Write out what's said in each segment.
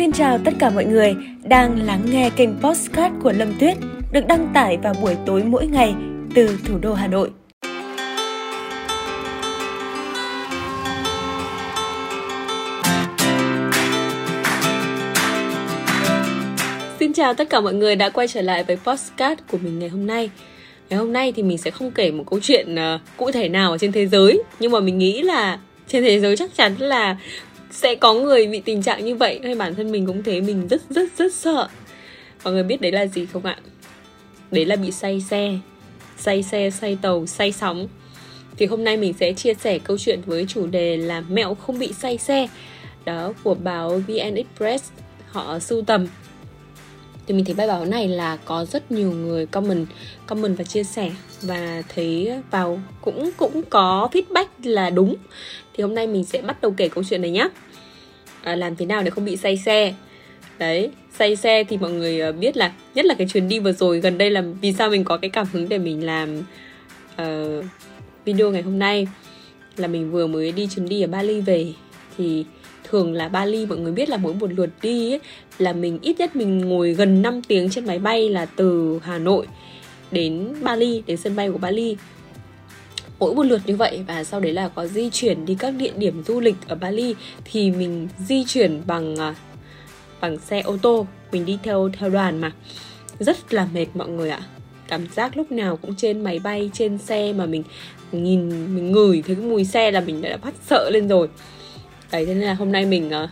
Xin chào tất cả mọi người đang lắng nghe kênh Postcard của Lâm Tuyết được đăng tải vào buổi tối mỗi ngày từ thủ đô Hà Nội. Xin chào tất cả mọi người đã quay trở lại với Postcard của mình ngày hôm nay. Ngày hôm nay thì mình sẽ không kể một câu chuyện uh, cụ thể nào ở trên thế giới Nhưng mà mình nghĩ là trên thế giới chắc chắn là sẽ có người bị tình trạng như vậy. Hay bản thân mình cũng thế. Mình rất rất rất sợ. Mọi người biết đấy là gì không ạ? Đấy là bị say xe. Say xe, say tàu, say sóng. Thì hôm nay mình sẽ chia sẻ câu chuyện với chủ đề là mẹo không bị say xe. Đó, của báo VN Express. Họ sưu tầm thì mình thấy bài báo này là có rất nhiều người comment comment và chia sẻ. Và thấy vào cũng cũng có feedback là đúng. Thì hôm nay mình sẽ bắt đầu kể câu chuyện này nhé à, làm thế nào để không bị say xe? Đấy say xe thì mọi người ờ, biết là nhất là cái chuyến đi vừa rồi gần đây là vì sao mình có cái cảm hứng để mình làm uh, video ngày hôm nay? Là mình vừa mới đi chuyến đi ở Bali về. Thì thường là Bali mọi người biết là mỗi một lượt đi ấy, là mình ít nhất mình ngồi gần 5 tiếng trên máy bay là từ Hà Nội đến Bali đến sân bay của Bali. Mỗi một lượt như vậy và sau đấy là có di chuyển đi các địa điểm du lịch ở Bali thì mình di chuyển bằng à, bằng xe ô tô mình đi theo theo đoàn mà. Rất là mệt mọi người ạ. Cảm giác lúc nào cũng trên máy bay trên xe mà mình nhìn mình ngửi thấy cái mùi xe là mình đã bắt sợ lên rồi đấy thế nên là hôm nay mình uh,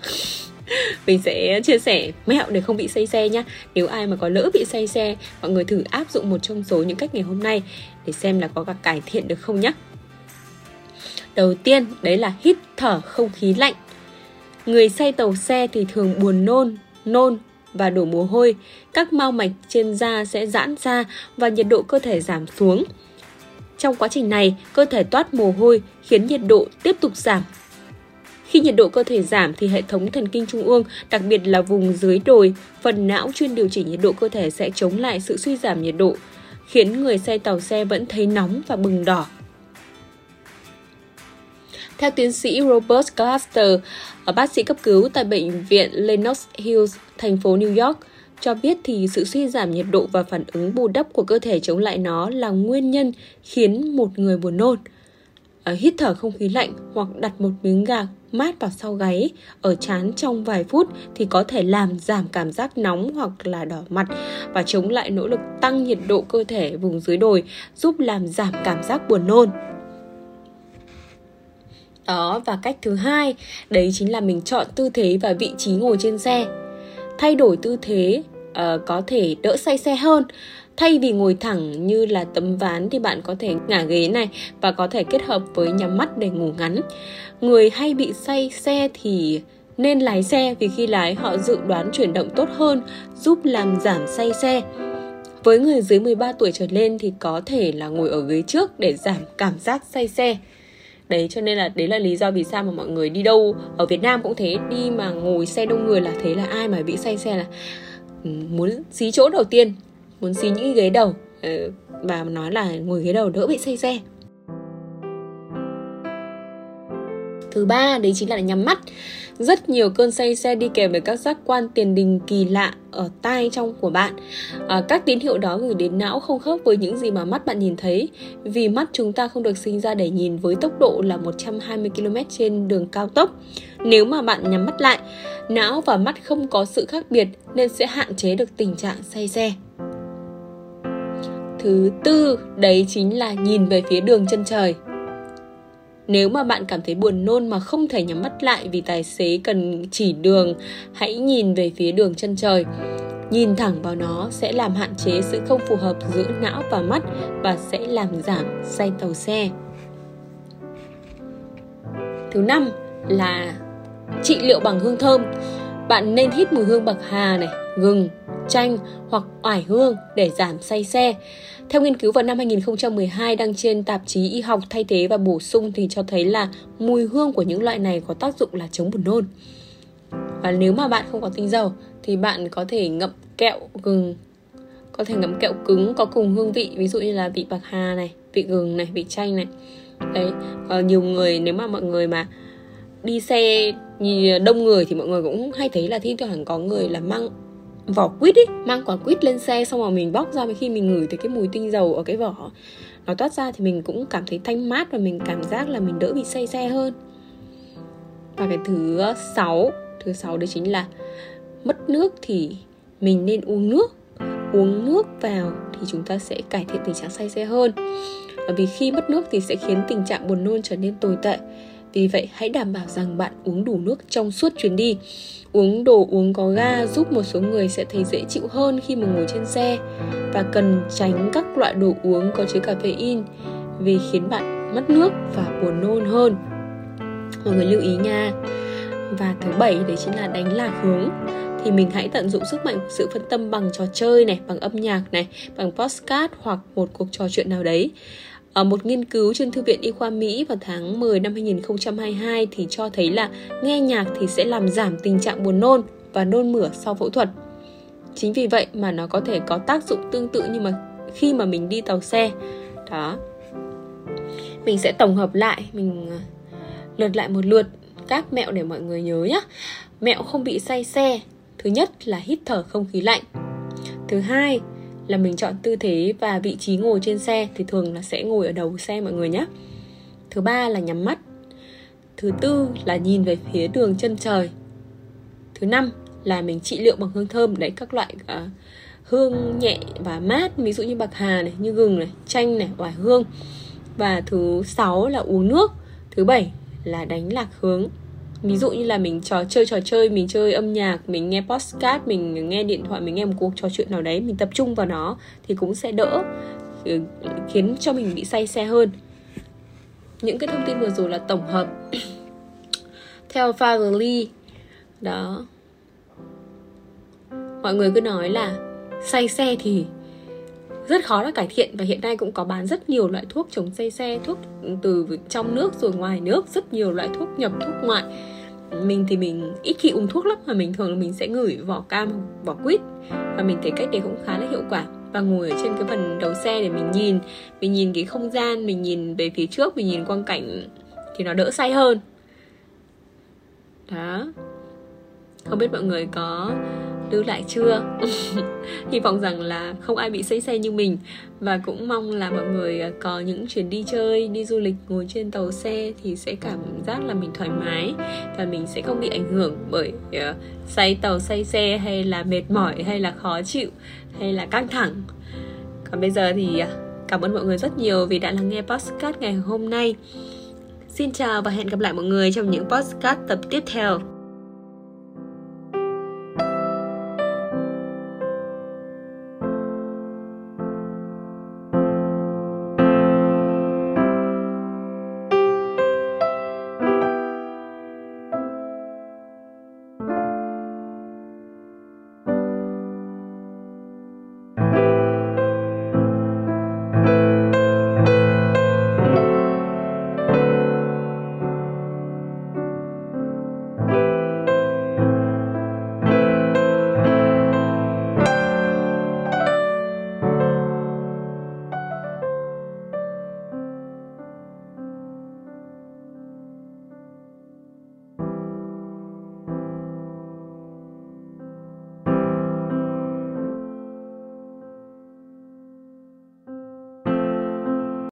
mình sẽ chia sẻ mẹo để không bị say xe nhá. Nếu ai mà có lỡ bị say xe mọi người thử áp dụng một trong số những cách ngày hôm nay để xem là có cả cải thiện được không nhá. Đầu tiên đấy là hít thở không khí lạnh. Người say tàu xe thì thường buồn nôn nôn và đổ mồ hôi. Các mao mạch trên da sẽ giãn ra và nhiệt độ cơ thể giảm xuống. Trong quá trình này cơ thể toát mồ hôi khiến nhiệt độ tiếp tục giảm khi nhiệt độ cơ thể giảm thì hệ thống thần kinh trung ương, đặc biệt là vùng dưới đồi, phần não chuyên điều chỉnh nhiệt độ cơ thể sẽ chống lại sự suy giảm nhiệt độ, khiến người say tàu xe vẫn thấy nóng và bừng đỏ. Theo tiến sĩ Robert Cluster, bác sĩ cấp cứu tại bệnh viện Lenox Hills, thành phố New York, cho biết thì sự suy giảm nhiệt độ và phản ứng bù đắp của cơ thể chống lại nó là nguyên nhân khiến một người buồn nôn. À, hít thở không khí lạnh hoặc đặt một miếng gạc mát vào sau gáy. Ở trán trong vài phút thì có thể làm giảm cảm giác nóng hoặc là đỏ mặt và chống lại nỗ lực tăng nhiệt độ cơ thể vùng dưới đồi, giúp làm giảm cảm giác buồn nôn. Đó, và cách thứ hai, đấy chính là mình chọn tư thế và vị trí ngồi trên xe. Thay đổi tư thế uh, có thể đỡ say xe hơn. Thay vì ngồi thẳng như là tấm ván thì bạn có thể ngả ghế này và có thể kết hợp với nhắm mắt để ngủ ngắn. Người hay bị say xe thì nên lái xe vì khi lái họ dự đoán chuyển động tốt hơn giúp làm giảm say xe. Với người dưới 13 tuổi trở lên thì có thể là ngồi ở ghế trước để giảm cảm giác say xe. Đấy cho nên là đấy là lý do vì sao mà mọi người đi đâu ở Việt Nam cũng thế. Đi mà ngồi xe đông người là thấy là ai mà bị say xe là muốn xí chỗ đầu tiên, muốn xí những ghế đầu ờ, và nói là ngồi ghế đầu đỡ bị say xe. Thứ ba đấy chính là nhắm mắt. Rất nhiều cơn say xe đi kèm với các giác quan tiền đình kỳ lạ ở tai trong của bạn. À, các tín hiệu đó gửi đến não không khớp với những gì mà mắt bạn nhìn thấy vì mắt chúng ta không được sinh ra để nhìn với tốc độ là 120 km trên đường cao tốc. Nếu mà bạn nhắm mắt lại não và mắt không có sự khác biệt nên sẽ hạn chế được tình trạng say xe. Thứ tư đấy chính là nhìn về phía đường chân trời nếu mà bạn cảm thấy buồn nôn mà không thể nhắm mắt lại vì tài xế cần chỉ đường, hãy nhìn về phía đường chân trời. Nhìn thẳng vào nó sẽ làm hạn chế sự không phù hợp giữa não và mắt và sẽ làm giảm say tàu xe. Thứ năm là trị liệu bằng hương thơm. Bạn nên hít mùi hương bạc hà này, gừng, chanh hoặc oải hương để giảm say xe. Theo nghiên cứu vào năm 2012 đăng trên tạp chí y học thay thế và bổ sung thì cho thấy là mùi hương của những loại này có tác dụng là chống buồn nôn. Và nếu mà bạn không có tinh dầu thì bạn có thể ngậm kẹo gừng có thể ngậm kẹo cứng có cùng hương vị ví dụ như là vị bạc hà này vị gừng này vị chanh này đấy uh, nhiều người nếu mà mọi người mà đi xe đông người thì mọi người cũng hay thấy là thi thoảng có người là mang vỏ quýt ấy mang quả quýt lên xe xong rồi mình bóc ra, khi mình ngửi thấy cái mùi tinh dầu ở cái vỏ nó toát ra thì mình cũng cảm thấy thanh mát và mình cảm giác là mình đỡ bị say xe hơn. Và cái thứ sáu thứ sáu đấy chính là mất nước thì mình nên uống nước. Uống nước vào thì chúng ta sẽ cải thiện tình trạng say xe hơn. Bởi vì khi mất nước thì sẽ khiến tình trạng buồn nôn trở nên tồi tệ vì vậy, hãy đảm bảo rằng bạn uống đủ nước trong suốt chuyến đi. Uống đồ uống có ga giúp một số người sẽ thấy dễ chịu hơn khi mà ngồi trên xe. Và cần tránh các loại đồ uống có chứa caffeine, vì khiến bạn mất nước và buồn nôn hơn. Mọi người lưu ý nha. Và thứ bảy, đấy chính là đánh lạc hướng. Thì mình hãy tận dụng sức mạnh của sự phân tâm bằng trò chơi này, bằng âm nhạc này, bằng postcard hoặc một cuộc trò chuyện nào đấy ở một nghiên cứu trên Thư viện Y khoa Mỹ vào tháng 10 năm 2022 thì cho thấy là nghe nhạc thì sẽ làm giảm tình trạng buồn nôn và nôn mửa sau phẫu thuật. Chính vì vậy mà nó có thể có tác dụng tương tự như mà khi mà mình đi tàu xe. Đó. Mình sẽ tổng hợp lại, mình ờ, lượt lại một lượt các mẹo để mọi người nhớ nhé. Mẹo không bị say xe. Thứ nhất là hít thở không khí lạnh. Thứ hai là mình chọn tư thế và vị trí ngồi trên xe thì thường là sẽ ngồi ở đầu xe mọi người nhé. Thứ ba là nhắm mắt. Thứ tư là nhìn về phía đường chân trời. Thứ năm là mình trị liệu bằng hương thơm đấy các loại uh, hương nhẹ và mát ví dụ như bạc hà này, như gừng này, chanh này, oải hương. Và thứ sáu là uống nước. Thứ bảy là đánh lạc hướng ví dụ như là mình trò chơi trò chơi mình chơi âm nhạc mình nghe podcast mình nghe điện thoại mình nghe một cuộc trò chuyện nào đấy mình tập trung vào nó thì cũng sẽ đỡ ừ, khiến cho mình bị say xe hơn. Những cái thông tin vừa rồi là tổng hợp theo Fatherly đó. Mọi người cứ nói là say xe thì rất khó là cải thiện và hiện nay cũng có bán rất nhiều loại thuốc chống say xe, thuốc từ trong nước rồi ngoài nước, rất nhiều loại thuốc nhập, thuốc ngoại. Mình thì mình ít khi uống thuốc lắm mà mình thường là mình sẽ ngửi vỏ cam, vỏ quýt và mình thấy cách đấy cũng khá là hiệu quả. Và ngồi ở trên cái phần đầu xe để mình nhìn mình nhìn cái không gian, mình nhìn về phía trước, mình nhìn quang cảnh thì nó đỡ say hơn. Đó. Không biết mọi người có lưu lại chưa? Hy vọng rằng là không ai bị say xe như mình. Và cũng mong là mọi người à, có những chuyến đi chơi đi du lịch ngồi trên tàu xe thì sẽ cảm giác là mình thoải mái. Và mình sẽ không bị ảnh hưởng bởi uh, say tàu say xe hay là mệt mỏi hay là khó chịu hay là căng thẳng. Còn bây giờ thì à, cảm ơn mọi người rất nhiều vì đã lắng nghe podcast ngày hôm nay. Xin chào và hẹn gặp lại mọi người trong những podcast tập tiếp theo.